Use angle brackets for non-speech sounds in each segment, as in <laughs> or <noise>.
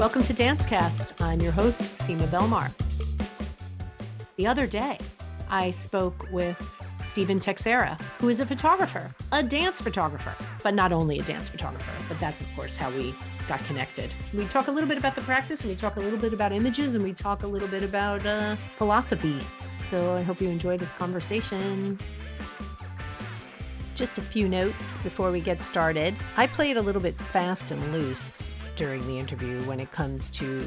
Welcome to Dancecast. I'm your host, Sima Belmar. The other day, I spoke with Stephen Texeira, who is a photographer, a dance photographer, but not only a dance photographer, but that's, of course, how we got connected. We talk a little bit about the practice and we talk a little bit about images and we talk a little bit about uh, philosophy. So I hope you enjoy this conversation. Just a few notes before we get started. I played a little bit fast and loose during the interview when it comes to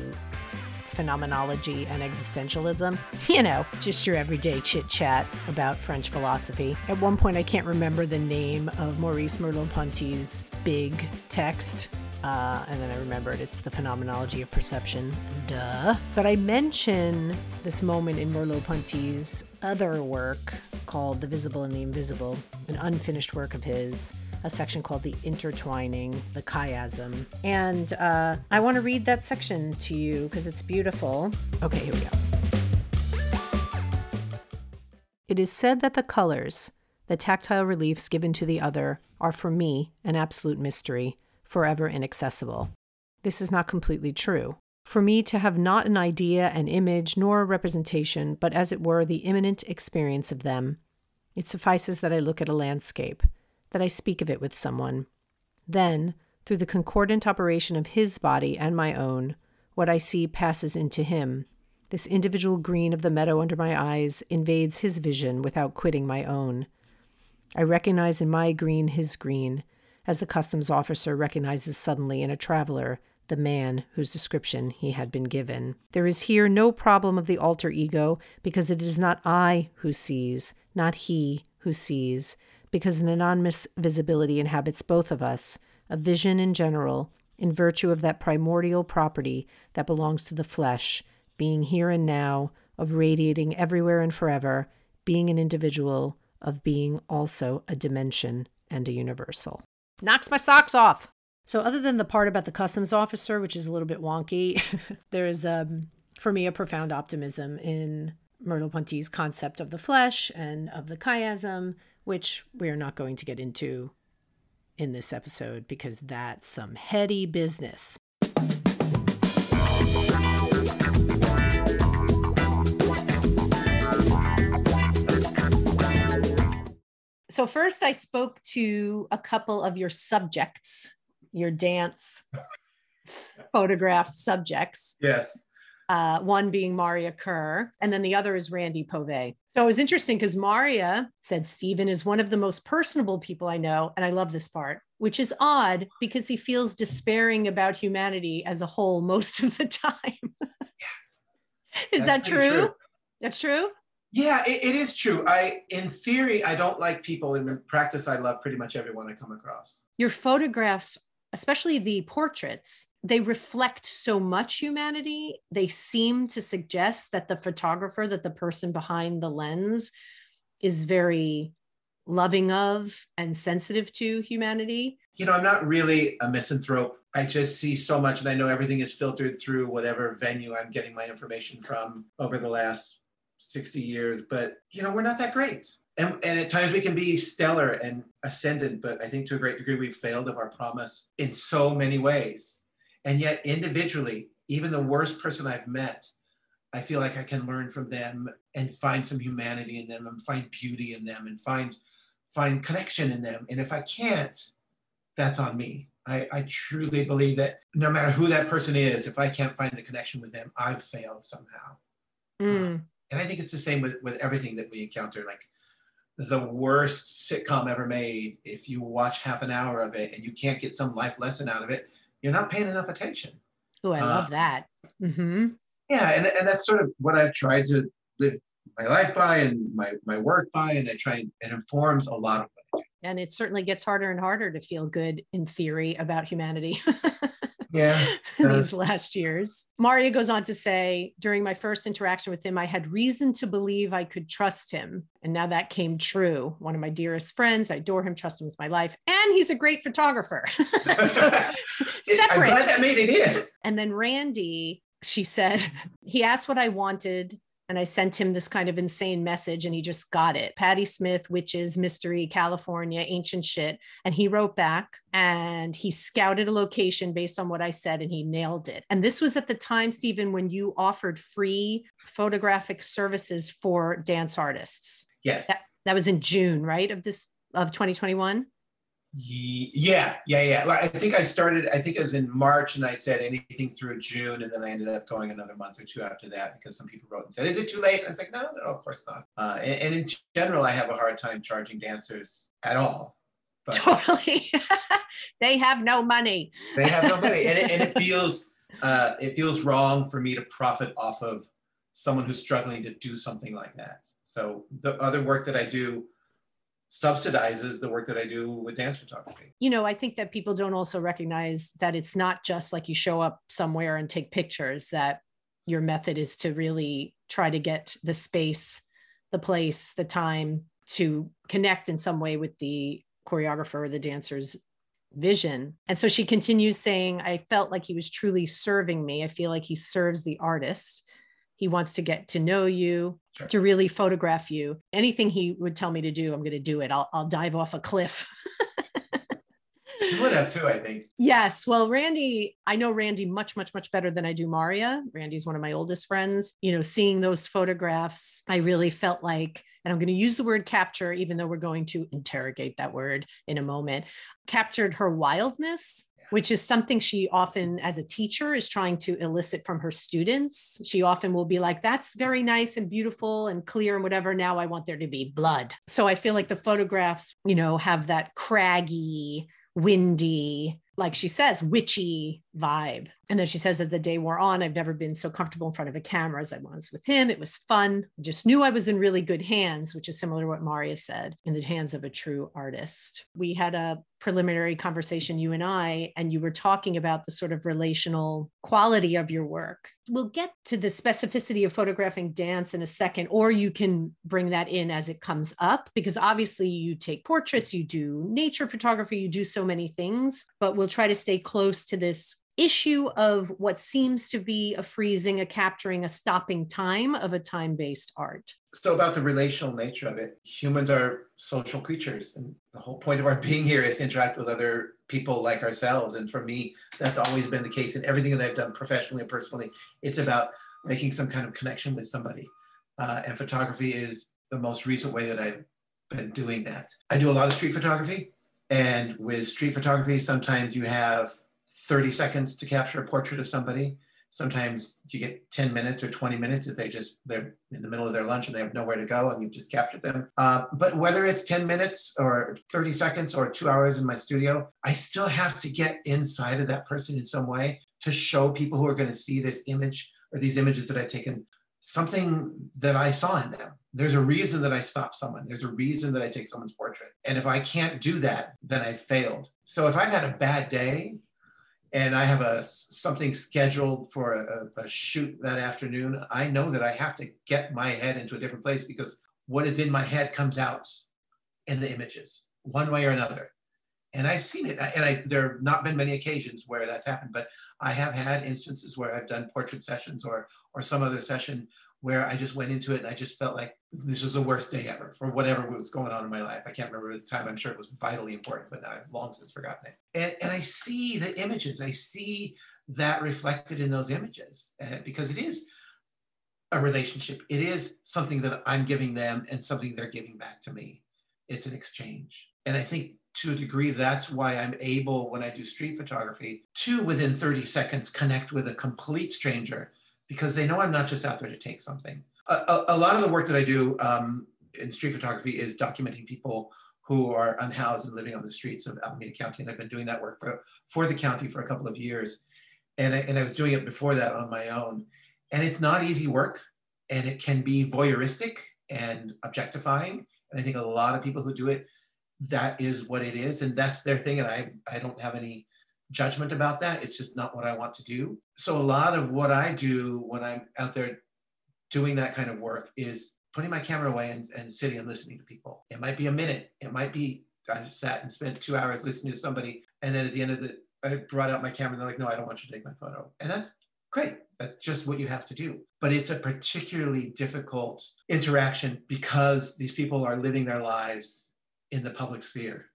phenomenology and existentialism. <laughs> You know, just your everyday chit chat about French philosophy. At one point, I can't remember the name of Maurice Merleau-Ponty's big text. Uh, and then I remembered it's the phenomenology of perception. Duh. But I mention this moment in Merleau-Ponty's other work called The Visible and the Invisible, an unfinished work of his a section called The Intertwining, the Chiasm. And uh, I want to read that section to you because it's beautiful. Okay, here we go. It is said that the colors, the tactile reliefs given to the other, are for me an absolute mystery, forever inaccessible. This is not completely true. For me to have not an idea, an image, nor a representation, but as it were the immanent experience of them, it suffices that I look at a landscape, that I speak of it with someone. Then, through the concordant operation of his body and my own, what I see passes into him. This individual green of the meadow under my eyes invades his vision without quitting my own. I recognize in my green his green, as the customs officer recognizes suddenly in a traveler the man whose description he had been given. There is here no problem of the alter ego, because it is not I who sees, not he who sees, because an anonymous visibility inhabits both of us, a vision in general, in virtue of that primordial property that belongs to the flesh, being here and now, of radiating everywhere and forever, being an individual, of being also a dimension and a universal. Knocks my socks off. So, other than the part about the customs officer, which is a little bit wonky, <laughs> there is, um, for me, a profound optimism in Merleau-Ponty's concept of the flesh and of the chiasm which we're not going to get into in this episode because that's some heady business. So, first, I spoke to a couple of your subjects, your dance <laughs> photograph subjects. Yes uh, one being Maria Kerr, and then the other is Randy Povey. So it was interesting because Maria said Stephen is one of the most personable people I know. And I love this part, which is odd because he feels despairing about humanity as a whole <laughs> most of the time. is that true? true? That's true? Yeah, it, it is true. I, in theory, I don't like people. In practice, I love pretty much everyone I come across. Your photographs especially the portraits, they reflect so much humanity. They seem to suggest that the photographer, that the person behind the lens is very loving of and sensitive to humanity. You know, I'm not really a misanthrope. I just see so much and I know everything is filtered through whatever venue I'm getting my information from over the last 60 years. But, you know, we're not that great and, and at times we can be stellar and ascendant, but I think to a great degree we've failed of our promise in so many ways. And yet, individually, even the worst person I've met, I feel like I can learn from them and find some humanity in them and find beauty in them and find find connection in them. And if I can't, that's on me. I, I truly believe that no matter who that person is, if I can't find the connection with them, I've failed somehow. Mm. And I think it's the same with, with everything that we encounter. Like the worst sitcom ever made, if you watch half an hour of it and you can't get some life lesson out of it, you're not paying enough attention. Oh, I uh, love that. Mm-hmm. Yeah, and, and that's sort of what I've tried to live my life by and my, my work by, and I try and it informs a lot of what I do. And it certainly gets harder and harder to feel good in theory about humanity. <laughs> yeah <laughs> these last years. Maria goes on to say during my first interaction with him i had reason to believe i could trust him and now that came true. One of my dearest friends i adore him trust him with my life and he's a great photographer. <laughs> So, separate <laughs> I'm glad that made it in and then randy she said he asked what i wanted and I sent him this kind of insane message and he just got it. Patti Smith, Witches, Mystery, California, Ancient Shit. And he wrote back and he scouted a location based on what I said and he nailed it. And this was at the time, Stephen, when you offered free photographic services for dance artists. Yes. That, that was in June, right? Of this of 2021. Yeah, yeah, yeah. I think I started, I think it was in March and I said anything through June. And then I ended up going another month or two after that because some people wrote and said, Is it too late? And I was like, No, no, of course not. Uh, and, and, in general, I have a hard time charging dancers at all. But totally. <laughs> they have no money. they have no money. And it, and it <laughs> feels, uh, it feels wrong for me to profit off of someone who's struggling to do something like that. So the other work that I do, subsidizes the work that I do with dance photography. You know, I think that people don't also recognize that it's not just like you show up somewhere and take pictures, that your method is to really try to get the space, the place, the time to connect in some way with the choreographer or the dancer's vision. And so she continues saying, I felt like he was truly serving me. I feel like he serves the artist. He wants to get to know you sure. to really photograph you. Anything he would tell me to do, I'm going to do it. I'll, I'll dive off a cliff. she would have too, I think. Yes. Well, Randy, I know Randy much, much, much better than I do Maria. Randy's one of my oldest friends. You know, seeing those photographs, I really felt like, and I'm going to use the word capture, even though we're going to interrogate that word in a moment, captured her wildness which is something she often, as a teacher, is trying to elicit from her students. She often will be like, That's very nice and beautiful and clear and whatever. Now I want there to be blood. So I feel like the photographs, you know, have that craggy, windy, like she says, witchy vibe. And then she says, as the day wore on, I've never been so comfortable in front of a camera as I was with him. It was fun. I just knew I was in really good hands, which is similar to what Maria said, in the hands of a true artist. We had a preliminary conversation, you and I, and you were talking about the sort of relational quality of your work. We'll get to the specificity of photographing dance in a second, or you can bring that in as it comes up, because obviously you take portraits, you do nature photography, you do so many things, but we'll try to stay close to this issue of what seems to be a freezing, a capturing, a stopping time of a time based art. So, about the relational nature of it, humans are social creatures. And the whole point of our being here is to interact with other people like ourselves. And for me, that's always been the case in everything that I've done professionally and personally. It's about making some kind of connection with somebody. Uh, and photography is the most recent way that I've been doing that. I do a lot of street photography. And with street photography, sometimes you have 30 seconds to capture a portrait of somebody. Sometimes you get 10 minutes or 20 minutes if they just they're in the middle of their lunch and they have nowhere to go and you've just captured them. Uh, but whether it's 10 minutes or 30 seconds or two hours in my studio, I still have to get inside of that person in some way to show people who are going to see this image or these images that I've taken something that I saw in them. There's a reason that I stop someone. There's a reason that I take someone's portrait. And if I can't do that, then I've failed. So if I've had a bad day, and I have a something scheduled for a, a, shoot that afternoon, I know that I have to get my head into a different place because what is in my head comes out in the images, one way or another. And I've seen it, and I, there have not been many occasions where that's happened, but I have had instances where I've done portrait sessions or or some other session where I just went into it and I just felt like this was the worst day ever for whatever was going on in my life. I can't remember the time. I'm sure it was vitally important, but now I've long since forgotten it. And, and I see the images. I see that reflected in those images uh, because it is a relationship. It is something that I'm giving them and something they're giving back to me. It's an exchange. And I think to a degree, that's why I'm able, when I do street photography, to within 30 seconds connect with a complete stranger because they know I'm not just out there to take something. A, a, a lot of the work that I do um, in street photography is documenting people who are unhoused and living on the streets of Alameda County. And I've been doing that work for, for the county for a couple of years. And I, and I was doing it before that on my own. And it's not easy work and it can be voyeuristic and objectifying. And I think a lot of people who do it, that is what it is. And that's their thing. And I, I don't have any judgment about that. It's just not what I want to do. So a lot of what I do when I'm out there doing that kind of work is putting my camera away and, and sitting and listening to people. It might be a minute. It might be I sat and spent two hours listening to somebody, and then at the end of the I brought out my camera and they're like, no, I don't want you to take my photo. And that's great. That's just what you have to do. But it's a particularly difficult interaction because these people are living their lives in the public sphere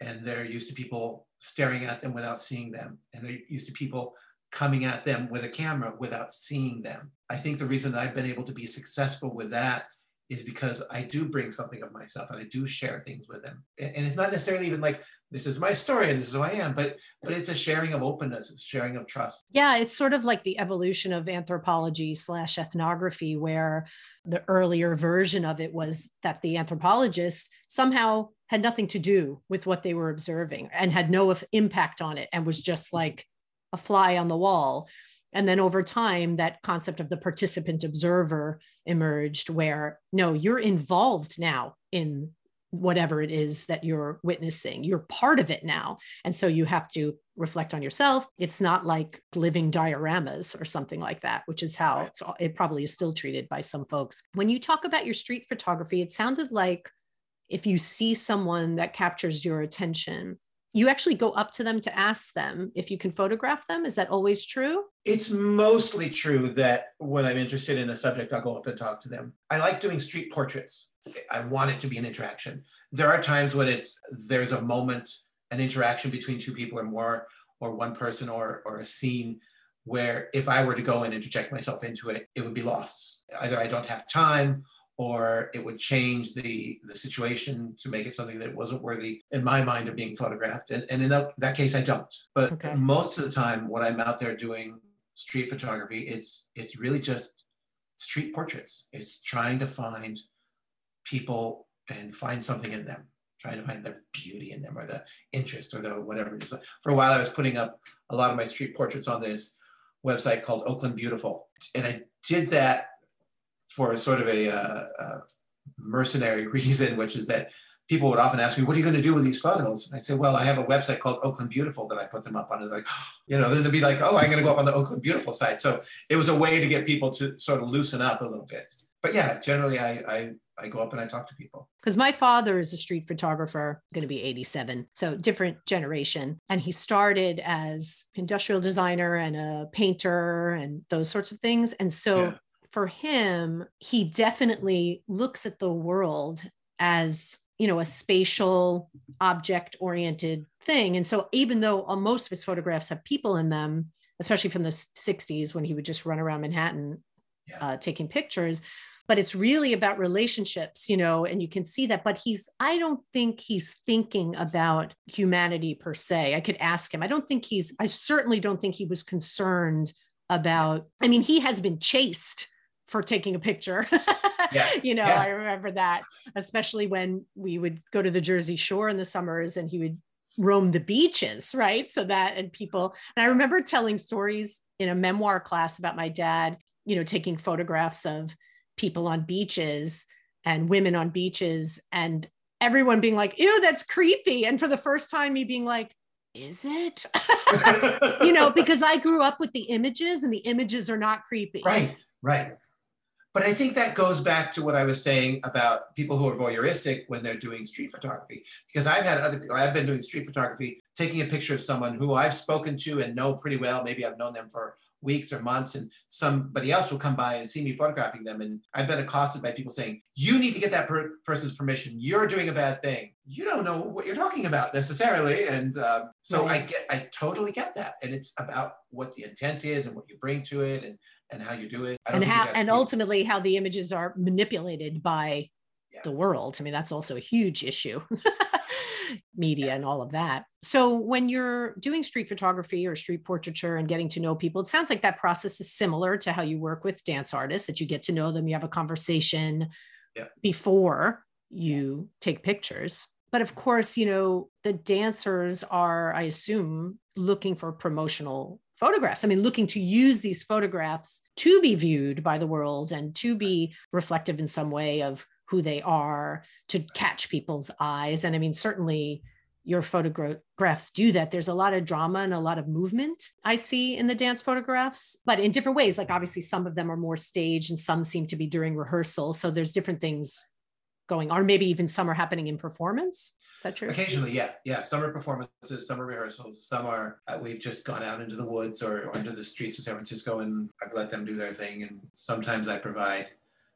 and they're used to people staring at them without seeing them. And they're used to people coming at them with a camera without seeing them. I think the reason that I've been able to be successful with that is because I do bring something of myself and I do share things with them. And it's not necessarily even like this is my story and this is who I am, but but it's a sharing of openness, it's sharing of trust. Yeah, it's sort of like the evolution of anthropology slash ethnography, where the earlier version of it was that the anthropologist somehow had nothing to do with what they were observing and had no impact on it and was just mm-hmm. like a fly on the wall. And then over time, that concept of the participant observer emerged where no, you're involved now in whatever it is that you're witnessing. You're part of it now. And so you have to reflect on yourself. It's not like living dioramas or something like that, which is how it probably is still treated by some folks. When you talk about your street photography, it sounded like if you see someone that captures your attention, you actually go up to them to ask them if you can photograph them. Is that always true? It's mostly true that when I'm interested in a subject, I'll go up and talk to them. I like doing street portraits. I want it to be an interaction. There are times when it's there's a moment, an interaction between two people or more, or one person or or a scene where if I were to go and interject myself into it, it would be lost. Either I don't have time or it would change the the situation to make it something that wasn't worthy in my mind of being photographed. And, and in that, that case i don't. But okay. most of the time when i'm out there doing street photography it's it's really just street portraits. It's trying to find people and find something in them trying to find the beauty in them or the interest or the whatever it is. For a while i was putting up a lot of my street portraits on this website called oakland beautiful. And i did that for sort of a, uh, a mercenary <laughs> reason, which is that people would often ask me, "What are you going to do with these photos?" And I say, "Well, I have a website called Oakland Beautiful that I put them up on." It's like, <gasps> you know, then they'd be like, "Oh, I'm going to go up on the Oakland Beautiful site." So it was a way to get people to sort of loosen up a little bit. But yeah, generally, I I, I go up and I talk to people. Because my father is a street photographer, going to be 87, so different generation, and he started as industrial designer and a painter and those sorts of things, and so. Yeah for him, he definitely looks at the world as you know a spatial object oriented thing. And so even though uh, most of his photographs have people in them especially from the 60s when he would just run around manhattan yeah. uh, taking pictures but it's really about relationships you know and you can see that but he's i don't think he's thinking about humanity per se. I could ask him. I don't think he's i certainly don't think he was concerned about i mean he has been chased for taking a picture. yeah. <laughs> You know, yeah. I remember that, especially when we would go to the Jersey Shore in the summers and he would roam the beaches, right? So that, and people, and I remember telling stories in a memoir class about my dad, you know, taking photographs of people on beaches and women on beaches and everyone being like, ew, that's creepy. And for the first time, me being like, is it? <laughs> you know, <laughs> because I grew up with the images and the images are not creepy. Right, right. But I think that goes back to what I was saying about people who are voyeuristic when they're doing street photography. Because I've had other people, I've been doing street photography, taking a picture of someone who I've spoken to and know pretty well. Maybe I've known them for weeks or months, and somebody else will come by and see me photographing them. And I've been accosted by people saying, You need to get that per- person's permission. You're doing a bad thing. You don't know what you're talking about necessarily. And um, so right. I get, I totally get that. And it's about what the intent is and what you bring to it. And and how you do it. And how and ultimately how the images are manipulated by yeah. the world. I mean, that's also a huge issue. <laughs> media yeah. and all of that. So when you're doing street photography or street portraiture and getting to know people, it sounds like that process is similar to how you work with dance artists that you get to know them, you have a conversation yeah. before you take pictures. But of course, you know, the dancers are, I assume, looking for promotional photographs. I mean, looking to use these photographs to be viewed by the world and to be reflective in some way of who they are, to catch people's eyes. And I mean, certainly your photographs do that. There's a lot of drama and a lot of movement I see in the dance photographs, but in different ways. Like, obviously, some of them are more staged and some seem to be during rehearsal. So there's different things going on, or maybe even some are happening in performance. Is that true? Occasionally, yeah, yeah. Summer performances, summer rehearsals. Some are uh, we've just gone out into the woods or, or into the streets of San Francisco, and I've let them do their thing. And sometimes I provide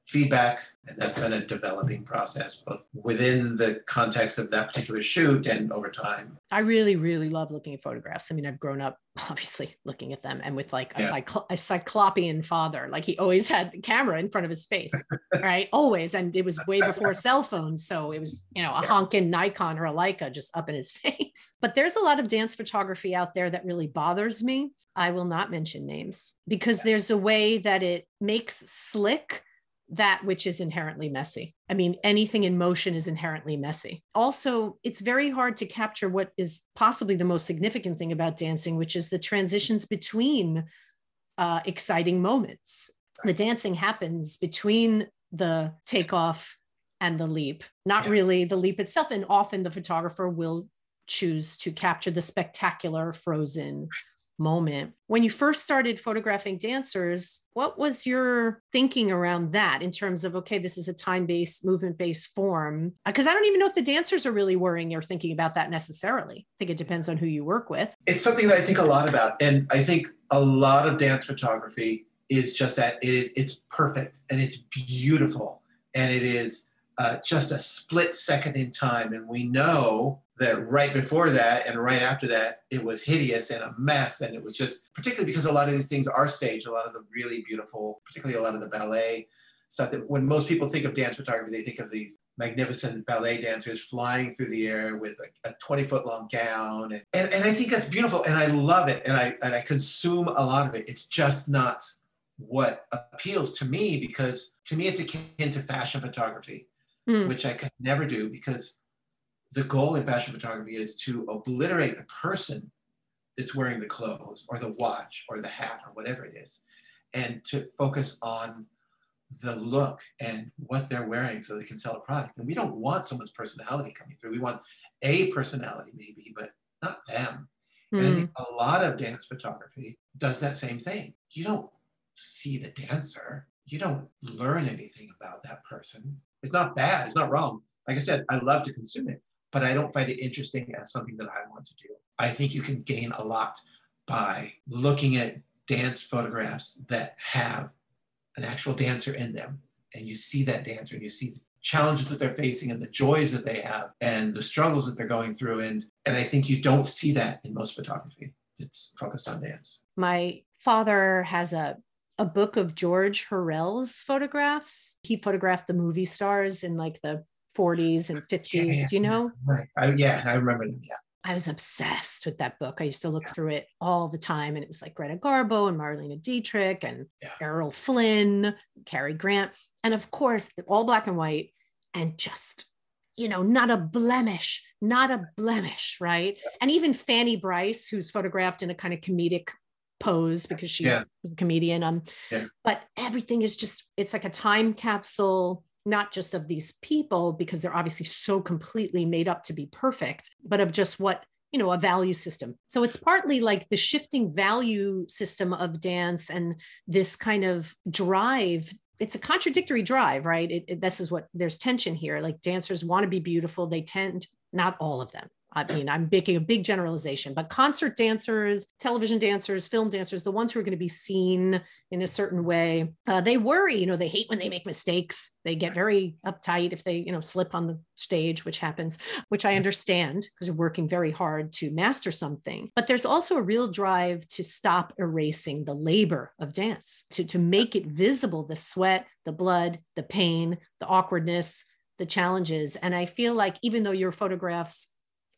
feedback, and that's been a developing process, both within the context of that particular shoot and over time. I really, really love looking at photographs. I mean, I've grown up <laughs> obviously looking at them and with like a, yeah. a cyclopean father, like he always had the camera in front of his face, <laughs> right? Always. And it was way before cell phones. So it was, you know, a yeah. honking Nikon or a Leica just up in his <laughs> face. But there's a lot of dance photography out there that really bothers me. I will not mention names because there's a way that it makes slick that which is inherently messy. I mean, anything in motion is inherently messy. Also, it's very hard to capture what is possibly the most significant thing about dancing, which is the transitions between uh, exciting moments. The dancing happens between the takeoff and the leap, not really the leap itself. And often the photographer will choose to capture the spectacular frozen moment. When you first started photographing dancers, what was your thinking around that in terms of, okay, this is a time based, movement based form? Because uh, I don't even know if the dancers are really worrying or thinking about that necessarily. I think it depends on who you work with. It's something that I think a lot about. And I think a lot of dance photography is just that it is it's perfect and it's beautiful and it is uh, just a split second in time and we know that right before that and right after that, it was hideous and a mess. And it was just, particularly because a lot of these things are staged, a lot of the really beautiful, particularly a lot of the ballet stuff that when most people think of dance photography, they think of these magnificent ballet dancers flying through the air with a, a 20 foot long gown. And, and, and I think that's beautiful and I love it. And I, and I consume a lot of it. It's just not what appeals to me because to me it's akin to fashion photography, mm. which I could never do because the goal in fashion photography is to obliterate the person that's wearing the clothes or the watch or the hat or whatever it is, and to focus on the look and what they're wearing so they can sell a product. And we don't want someone's personality coming through. We want a personality maybe, but not them. Mm. And I think hmm. a lot of dance photography does that same thing. You don't see the dancer. You don't learn anything about that person. It's not bad. It's not wrong. Like I said, I love to consume it but I don't find it interesting as something that I want to do. I think you can gain a lot by looking at dance photographs that have an actual dancer in them. And you see that dancer and you see the challenges that they're facing and the joys that they have and the struggles that they're going through. And, and I think you don't see that in most photography that's focused on dance. My father has a a book of George Hurrell's photographs. He photographed the movie stars in like the 40s and 50s. Yeah, yeah, Do you know? Right. I, yeah, I remember them. Yeah. I was obsessed with that book. I used to look yeah. through it all the time. And it was like Greta Garbo and Marlene Dietrich and yeah. Errol Flynn, Cary Grant. And of course, all black and white and just, you know, not a blemish, not a blemish, right? Yeah. And even Fanny Brice, who's photographed in a kind of comedic pose because she's a comedian. Um, but everything is just, it's like a time capsule not just of these people because they're obviously so completely made up to be perfect but of just what you know a value system. So it's partly like the shifting value system of dance and this kind of drive. It's a contradictory drive right? It, it, this is what there's tension here. Like dancers want to be beautiful. They tend not all of them I mean, I'm making a big generalization, but concert dancers, television dancers, film dancers, the ones who are going to be seen in a certain way, uh, they worry. You know, they hate when they make mistakes. They get very uptight if they, you know, slip on the stage, which happens, which I understand because they're working very hard to master something. But there's also a real drive to stop erasing the labor of dance, to, to make it visible the sweat, the blood, the pain, the awkwardness, the challenges. And I feel like even though your photographs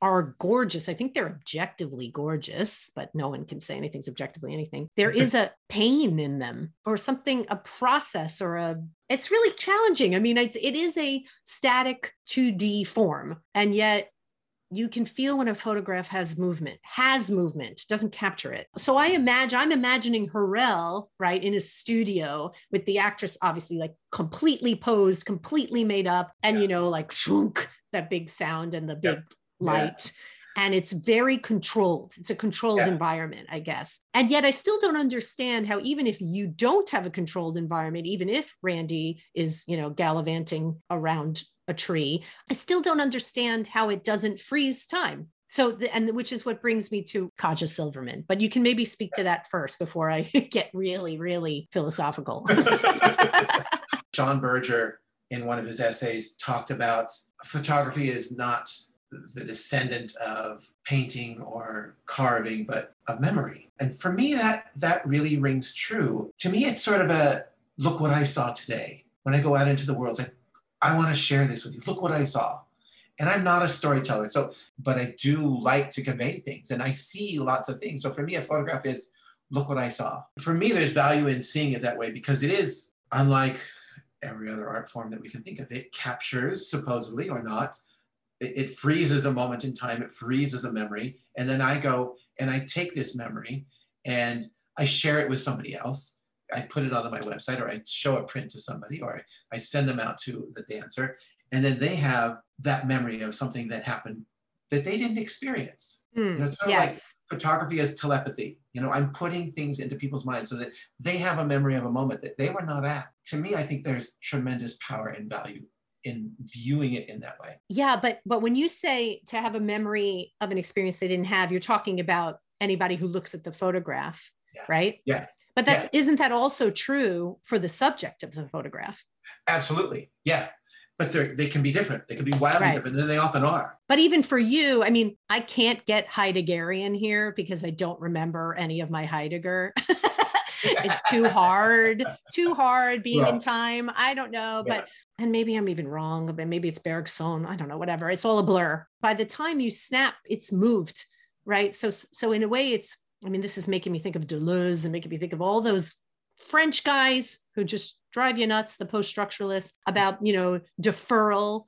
are gorgeous. I think they're objectively gorgeous, but no one can say anything's objectively anything. There is a pain in them or something, a process or a, it's really challenging. I mean, it's, it is a static 2D form. And yet you can feel when a photograph has movement, has movement, doesn't capture it. So I imagine, I'm imagining Hurrell, right, in a studio with the actress obviously like completely posed, completely made up, and, yeah. you know, like shunk, that big sound and the big light. Yeah. And it's very controlled. It's a controlled yeah. environment, I guess. And yet, I still don't understand how, even if you don't have a controlled environment, even if Randy is, you know, gallivanting around a tree. I still don't understand how it doesn't freeze time. So, the, and which is what brings me to Kaja Silverman. But you can maybe speak to that first before I <laughs> get really, really philosophical. <laughs> <laughs> John Berger, in one of his essays, talked about photography is not the descendant of painting or carving, but of memory. And for me, that that really rings true. To me, it's sort of a look what I saw today. When I go out into the world, like, I want to share this with you. Look what I saw. And I'm not a storyteller, so but I do like to convey things and I see lots of things. So for me, a photograph is look what I saw. For me, there's value in seeing it that way because it is unlike every other art form that we can think of. It captures, supposedly or not, it, freezes a moment in time, it freezes a memory. And then I go and I take this memory and I share it with somebody else. I put it on my website or I show a print to somebody or I, I send them out to the dancer. And then they have that memory of something that happened that they didn't experience. Mm, you know, yes. Like photography is telepathy. You know, I'm putting things into people's minds so that they have a memory of a moment that they were not at. To me, I think there's tremendous power and value in viewing it in that way. Yeah, but but when you say to have a memory of an experience they didn't have, you're talking about anybody who looks at the photograph, yeah. right? Yeah. But that's yeah. isn't that also true for the subject of the photograph? Absolutely. Yeah. But they they can be different. They can be wildly right. different, than they often are. But even for you, I mean, I can't get Heideggerian here because I don't remember any of my Heidegger. <laughs> it's too hard, too hard being in time. I don't know, yeah. but and maybe I'm even wrong, but maybe it's Bergson. I don't know, whatever. It's all a blur. By the time you snap, it's moved, right? So, so in a way, it's. I mean, this is making me think of Deleuze and making me think of all those French guys who just drive you nuts, the post-structuralists, about you know deferral.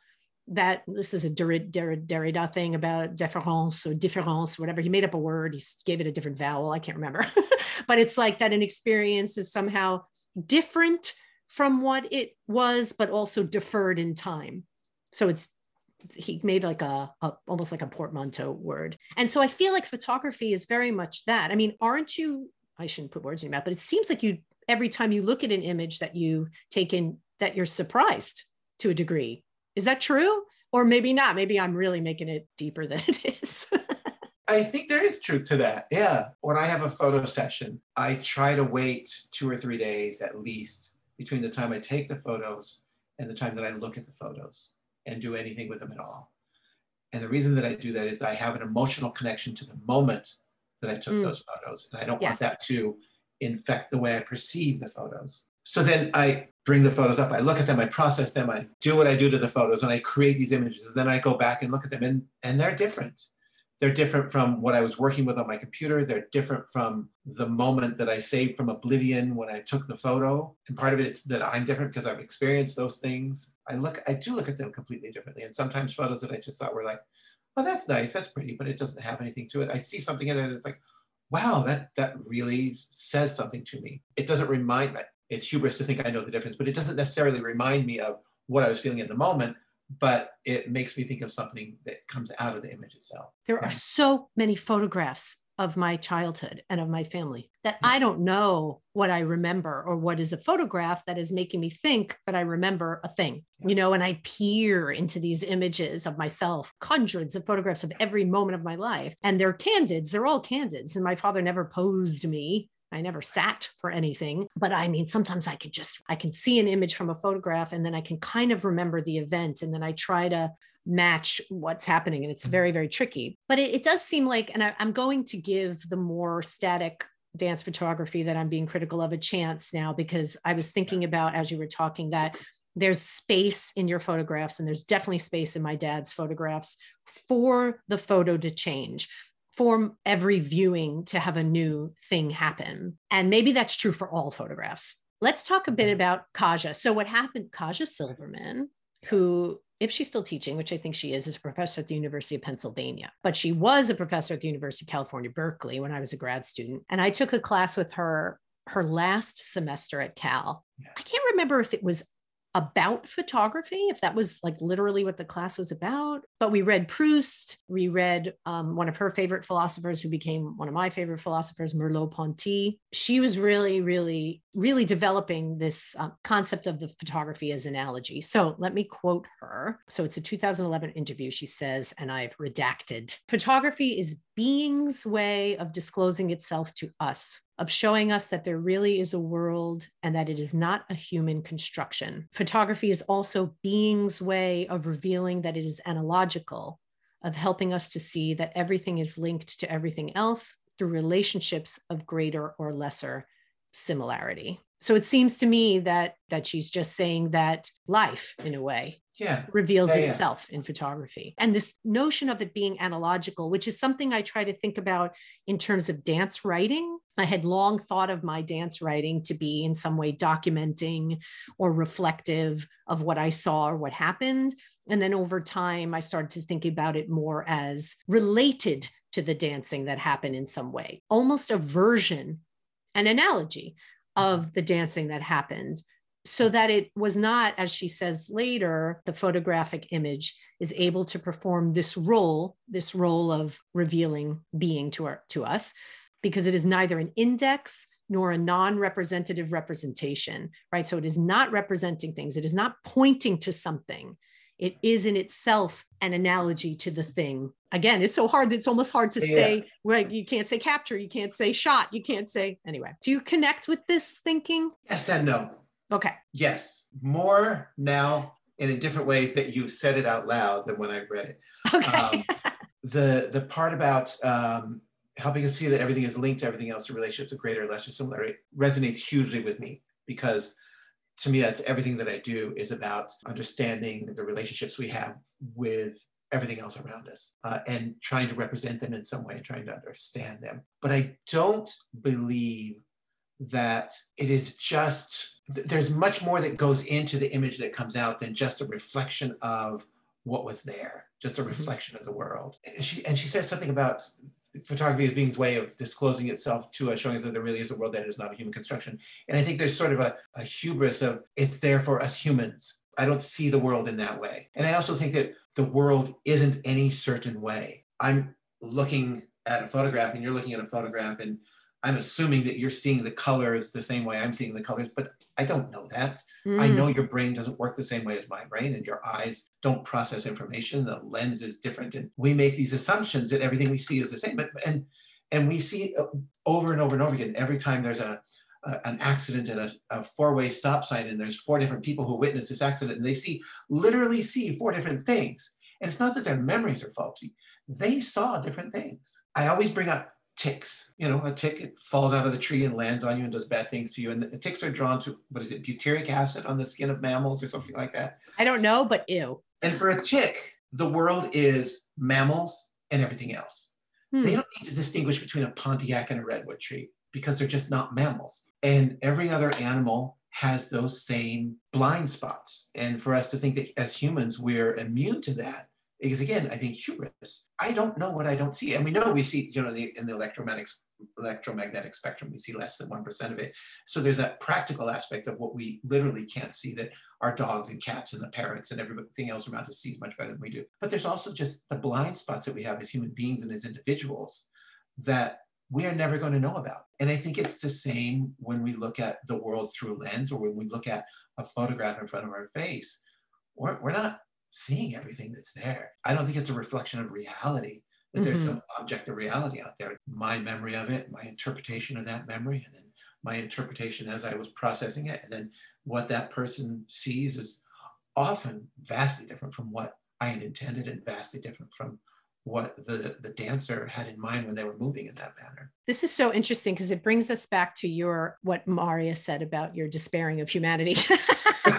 That this is a Derrida, thing about deference or difference, whatever. He made up a word. He gave it a different vowel. I can't remember, <laughs> but it's like that an experience is somehow different from what it was, but also deferred in time. So it's he made like a, a, almost like a portmanteau word. And so I feel like photography is very much that. I mean, aren't you? I shouldn't put words in your mouth, but it seems like you every time you look at an image that you take in that you're surprised to a degree. Is that true? Or maybe not. Maybe I'm really making it deeper than <laughs> it is. I think there is truth to that. Yeah. When I have a photo session, I try to wait two or three days at least between the time I take the photos and the time that I look at the photos and do anything with them at all. And the reason that I do that is I have an emotional connection to the moment that I took mm. those photos. And I don't yes. want that to infect the way I perceive the photos. So then I bring the photos up, I look at them, I process them, I do what I do to the photos, and I create these images. And then I go back and look at them, and, and they're different they're different from what I was working with on my computer. They're different from the moment that I saved from oblivion when I took the photo. And part of it is that I'm different because I've experienced those things. I look, I do look at them completely differently. And sometimes photos that I just thought were like, oh, that's nice, that's pretty, but it doesn't have anything to it. I see something in there that's like, wow, that that really says something to me. It doesn't remind me. It's hubris to think I know the difference, but it doesn't necessarily remind me of what I was feeling in the moment but it makes me think of something that comes out of the image itself. There yeah. are so many photographs of my childhood and of my family that yeah. I don't know what I remember or what is a photograph that is making me think that I remember a thing, yeah. you know, and I peer into these images of myself, hundreds of photographs of every moment of my life. And they're candids, they're all candids. And my father never posed me I never sat for anything, but I mean, sometimes I could just, I can see an image from a photograph and then I can kind of remember the event. And then I try to match what's happening. And it's mm-hmm. very, very tricky. But it, it does seem like, and I, I'm going to give the more static dance photography that I'm being critical of a chance now because I was thinking about as you were talking that there's space in your photographs and there's definitely space in my dad's photographs for the photo to change for every viewing to have a new thing happen. And maybe that's true for all photographs. Let's talk a bit mm-hmm. about Kaja. So, what happened, Kaja Silverman, who, if she's still teaching, which I think she is, is a professor at the University of Pennsylvania, but she was a professor at the University of California, Berkeley, when I was a grad student. And I took a class with her her last semester at Cal. I can't remember if it was about photography, if that was like literally what the class was about. But we read Proust, we read um, one of her favorite philosophers who became one of my favorite philosophers, Merleau-Ponty. She was really, really, really developing this uh, concept of the photography as analogy. So let me quote her. So it's a 2011 interview. She says, and I've redacted photography is being's way of disclosing itself to us of showing us that there really is a world and that it is not a human construction. Photography is also being's way of revealing that it is analogical, of helping us to see that everything is linked to everything else through relationships of greater or lesser similarity. So it seems to me that that she's just saying that life in a way yeah reveals yeah, yeah. itself in photography. And this notion of it being analogical, which is something I try to think about in terms of dance writing. I had long thought of my dance writing to be in some way documenting or reflective of what I saw or what happened. And then over time, I started to think about it more as related to the dancing that happened in some way, almost a version, an analogy of the dancing that happened so mm. that it was not as she says later the photographic image is able to perform this role this role of revealing being to our to us because it is neither an index nor a non-representative representation right? So it is not representing things. It is not pointing to something it is in itself an analogy to the thing. Again it's so hard that it's almost hard to Yeah. say right you can't say capture you can't say shot you can't say anyway. Do you connect with this thinking? Yes and no. Okay. Yes more now and in different ways that you said it out loud than when i read it. Okay. Um, the the part about um, helping us see that everything is linked to everything else to relationships of greater or lesser similarity resonates hugely with me because to me that's everything that i do is about understanding the relationships we have with everything else around us uh, and trying to represent them in some way and trying to understand them. But i don't believe that it is just th- there's much more that goes into the image that comes out than just a reflection of what was there just a reflection of the world. And she and she says something about photography as being way of disclosing itself to us showing us that there really is a world that is not a human construction. And i think there's sort of a, a hubris of it's there for us humans. I don't see the world in that way. And i also think that the world isn't any certain way. I'm looking at a photograph and you're looking at a photograph and i'm assuming that you're seeing the colors the same way i'm seeing the colors but i don't know that I Mm. know your brain doesn't work the same way as my brain, and your eyes don't process information. The lens is different, and we make these assumptions that everything we see is the same. But and and we see uh, over and over and over again. Every time there's a, a an accident at a, a four-way stop sign, and there's four different people who witness this accident, and they see literally see four different things. And it's not that their memories are faulty; they saw different things. I always bring up ticks. You know, a tick it falls out of the tree and lands on you and does bad things to you. And the ticks are drawn to what is it, butyric acid on the skin of mammals or something like that. I don't know, but ew. And for a tick, the world is mammals and everything else. Hmm. They don't need to distinguish between a Pontiac and a redwood tree because they're just not mammals. And every other animal has those same blind spots. And for us to think that as humans, we're immune to that, because again, I think hubris. I don't know what I don't see. And we know we see, you know, the, in the electromagnetic, electromagnetic spectrum, we see less than 1% of it. So there's that practical aspect of what we literally can't see that our dogs and cats and the parrots and everything else around us sees much better than we do. But there's also just the blind spots that we have as human beings and as individuals that we are never going to know about. And I think it's the same when we look at the world through a lens or when we look at a photograph in front of our face. We're, we're not seeing everything that's there. I don't think it's a reflection of reality that there's Mhm. some objective reality out there. My memory of it, my interpretation of that memory, and then my interpretation as I was processing it, and then what that person sees is often vastly different from what I had intended and vastly different from what the, the dancer had in mind when they were moving in that manner. This is so interesting because it brings us back to your what Maria said about your despairing of humanity. <laughs>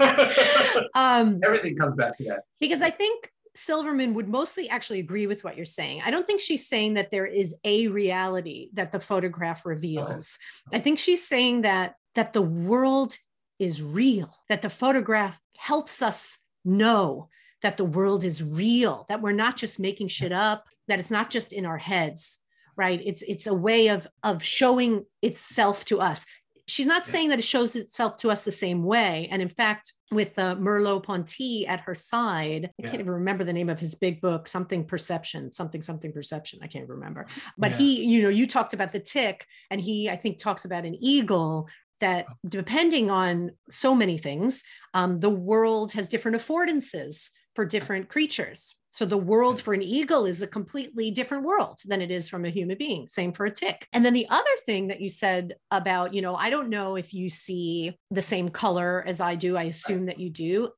um, Everything comes back to that. because I think Silverman would mostly actually agree with what you're saying. I don't think she's saying that there is a reality that the photograph reveals. I think she's saying that that the world is real, that the photograph helps us know that the world is real, that we're not just making shit up, that it's not just in our heads, right? It's it's a way of of showing itself to us. she's not Yeah. saying that it shows itself to us the same way. And in fact, with uh, Merleau Ponty at her side, I Yeah. can't even remember the name of his big book, something perception, something, something perception. I can't remember. But Yeah. he, you know, you talked about the tick, and he, I think, talks about an eagle that depending on so many things, um, the world has different affordances for different creatures. So the world for an eagle is a completely different world than it is from a human being. Same for a tick. And then the other thing that you said about, you know, I don't know if you see the same color as I do. I assume that you do.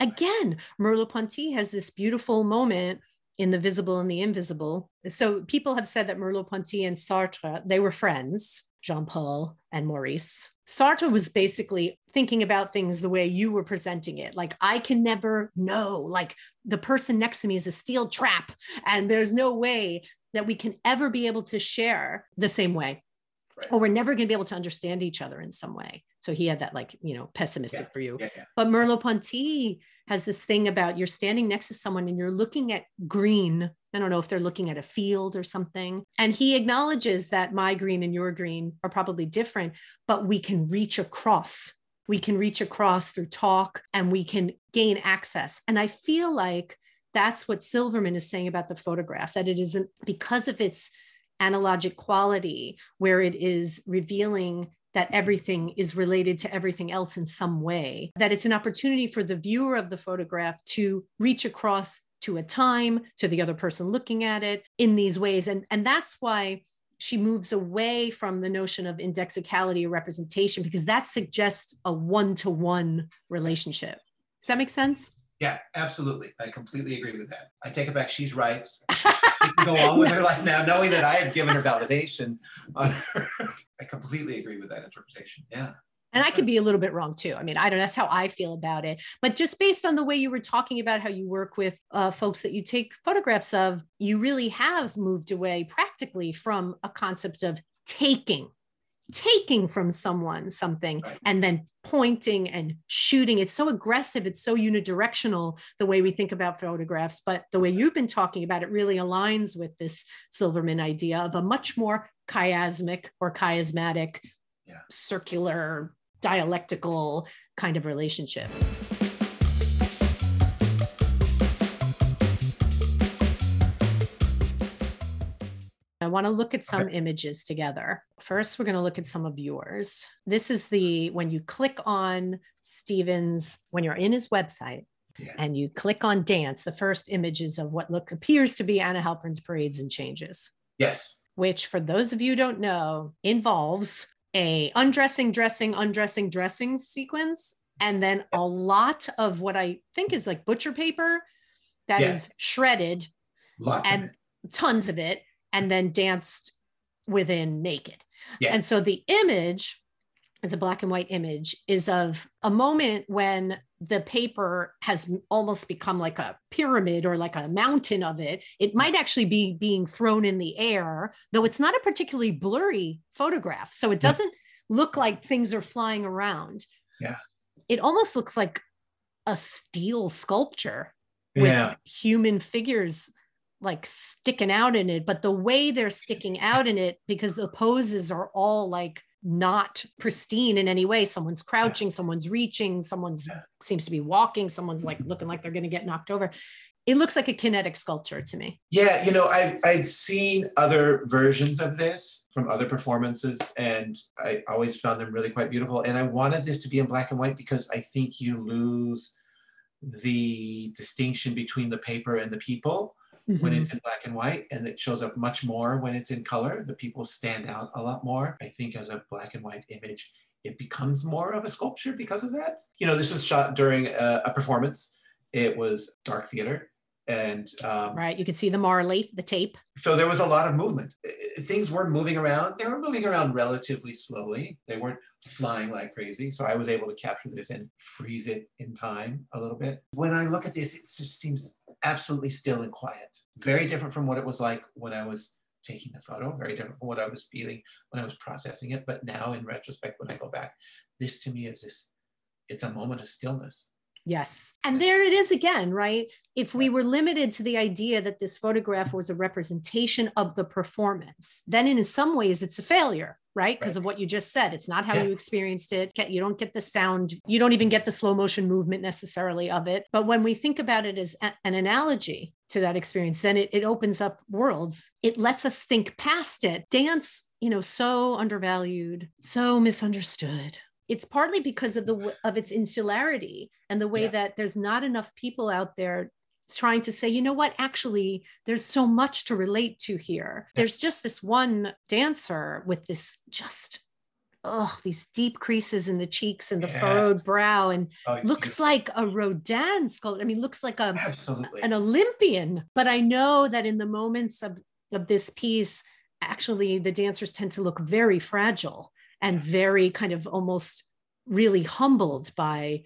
Again, Merleau-Ponty has this beautiful moment in the visible and the invisible. So people have said that Merleau-Ponty and Sartre, they were friends, Jean-Paul and Maurice. Sartre was basically thinking about things the way you were presenting it. Like, I can never know. Like, the person next to me is a steel trap, and there's no way that we can ever be able to share the same way. Right. Or we're never going to be able to understand each other in some way. So he had that, like, you know, pessimistic for you. Yeah, yeah. But Merleau Ponty has this thing about you're standing next to someone and you're looking at green. I don't know if they're looking at a field or something. And he acknowledges that my green and your green are probably different, but we can reach across. We can reach across through talk and we can gain access. And I feel like that's what Silverman is saying about the photograph, that it isn't because of its analogic quality, where it is revealing that everything is related to everything else in some way, that it's an opportunity for the viewer of the photograph to reach across to a time, to the other person looking at it in these ways. And, and that's why she moves away from the notion of indexicality or representation, because that suggests a one to one relationship. Does that make sense? Yeah, absolutely. I completely agree with that. I take it back. She's right. <laughs> She can go on with her life now, knowing that I have given her validation on her. <laughs> I completely agree with that interpretation. Yeah. And I could be a little bit wrong too. I mean, I don't, that's how I feel about it. But just based on the way you were talking about how you work with uh, folks that you take photographs of, you really have moved away practically from a concept of taking, taking from someone something Right. and then pointing and shooting. It's so aggressive. It's so unidirectional the way we think about photographs. But the way you've been talking about it really aligns with this Silverman idea of a much more chiasmic or chiasmatic, Yeah. circular, dialectical kind of relationship. I want to look at some images together. First, we're going to look at some of yours. This is the when you click on Stephen's, when you're in his website Yes. and you click on dance, the first images of what look appears to be Anna Halprin's parades and changes, yes. which for those of you who don't know, involves a undressing, dressing, undressing, dressing sequence, and then a lot of what I think is like butcher paper that is Yeah. shredded Lots of and it. tons of it and then danced within naked. Yeah. And so the image, it's a black and white image, is of a moment when the paper has almost become like a pyramid or like a mountain of it. It hmm. might actually be being thrown in the air, though it's not a particularly blurry photograph. So it doesn't look like things are flying around. Yeah. It almost looks like a steel sculpture with Yeah. human figures like sticking out in it but the way they're sticking out in it because the poses are all like not pristine in any way. Someone's crouching someone's reaching someone's seems to be walking someone's like mm-hmm. looking like they're going to get knocked over. It looks like a kinetic sculpture to me. Yeah, you know, I, I'd seen other versions of this from other performances, and I always found them really quite beautiful. And I wanted this to be in black and white because I think you lose the distinction between the paper and the people when Mhm. it's in black and white, and it shows up much more when it's in color. The people stand out a lot more. I think as a black and white image, it becomes more of a sculpture because of that. You know, this was shot during a, a performance. It was dark theater, and um, right you can see the marley the tape so there was a lot of movement. Things were moving around. They were moving around relatively slowly. They weren't flying like crazy. So I was able to capture this and freeze it in time a little bit. When I look at this, it just seems absolutely still and quiet. Very different from what it was like when I was taking the photo, very different from what I was feeling when I was processing it. But now in retrospect, when I go back, this to me is this, it's a moment of stillness. Yes. And there it is again, right? If we were limited to the idea that this photograph was a representation of the performance, then in some ways it's a failure, right? Because Right. of what you just said. It's not how Yeah. you experienced it. You don't get the sound, you don't even get the slow motion movement necessarily of it. But when we think about it as a- an analogy to that experience, then it, it opens up worlds. It lets us think past it. Dance, you know, so undervalued, so misunderstood it's partly because of the of its insularity and the way Yeah. that there's not enough people out there trying to say you know what actually there's so much to relate to here there's just this one dancer with this just oh these deep creases in the cheeks and the furrowed brow and Oh, looks beautiful. like a rodin sculpture i mean looks like a absolutely. an Olympian. But I know that in the moments of, of this piece, actually the dancers tend to look very fragile and very kind of almost really humbled by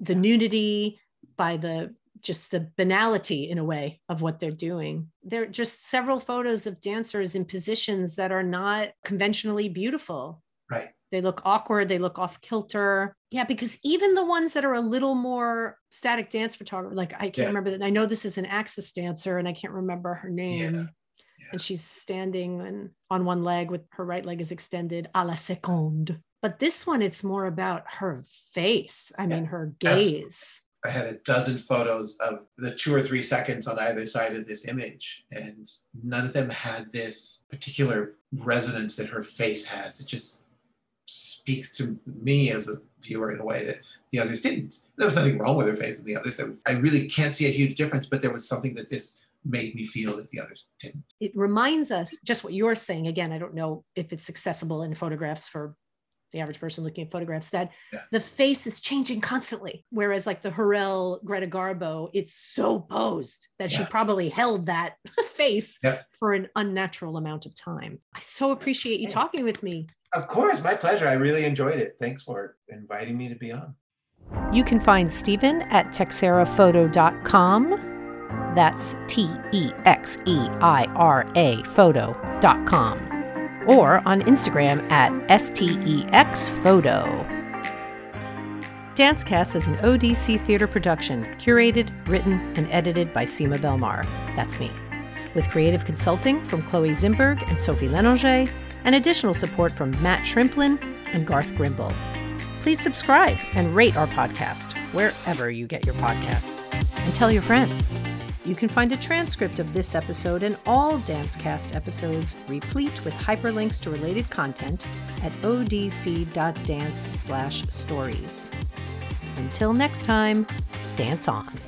the nudity, by the just the banality in a way of what they're doing. There are just several photos of dancers in positions that are not conventionally beautiful. Right. They look awkward, they look off kilter. Yeah, because even the ones that are a little more static dance photographer, like I can't Yeah. remember that. I know this is an Axis dancer and I can't remember her name. Yeah. And she's standing and on one leg with her right leg is extended a la seconde. But this one, it's more about her face. I mean, her gaze. I had a dozen photos of the two or three seconds on either side of this image, and none of them had this particular resonance that her face has. It just speaks to me as a viewer in a way that the others didn't. There was nothing wrong with her face and the others. I really can't see a huge difference, but there was something that this made me feel that the others didn't. It reminds us just what you're saying. Again, I don't know if it's accessible in photographs for the average person looking at photographs that Yeah. the face is changing constantly. Whereas, like the Hurrell Greta Garbo, it's so posed that she probably held that <laughs> face Yeah. for an unnatural amount of time. I so appreciate you talking with me. Of course, my pleasure. I really enjoyed it. Thanks for inviting me to be on. You can find Stephen at texeiraphoto.com. That's T E X E I R A photo.com. Or on Instagram at S T E X photo. Dancecast is an ODC theater production, curated, written, and edited by Sima Belmar. That's me. With creative consulting from Chloe Zimberg and Sophie Lenanger, and additional support from Matt Shrimplin and Garth Grimble. Please subscribe and rate our podcast wherever you get your podcasts. And tell your friends. You can find a transcript of this episode and all Dancecast episodes, replete with hyperlinks to related content, at odc.dance/stories. Until next time, dance on.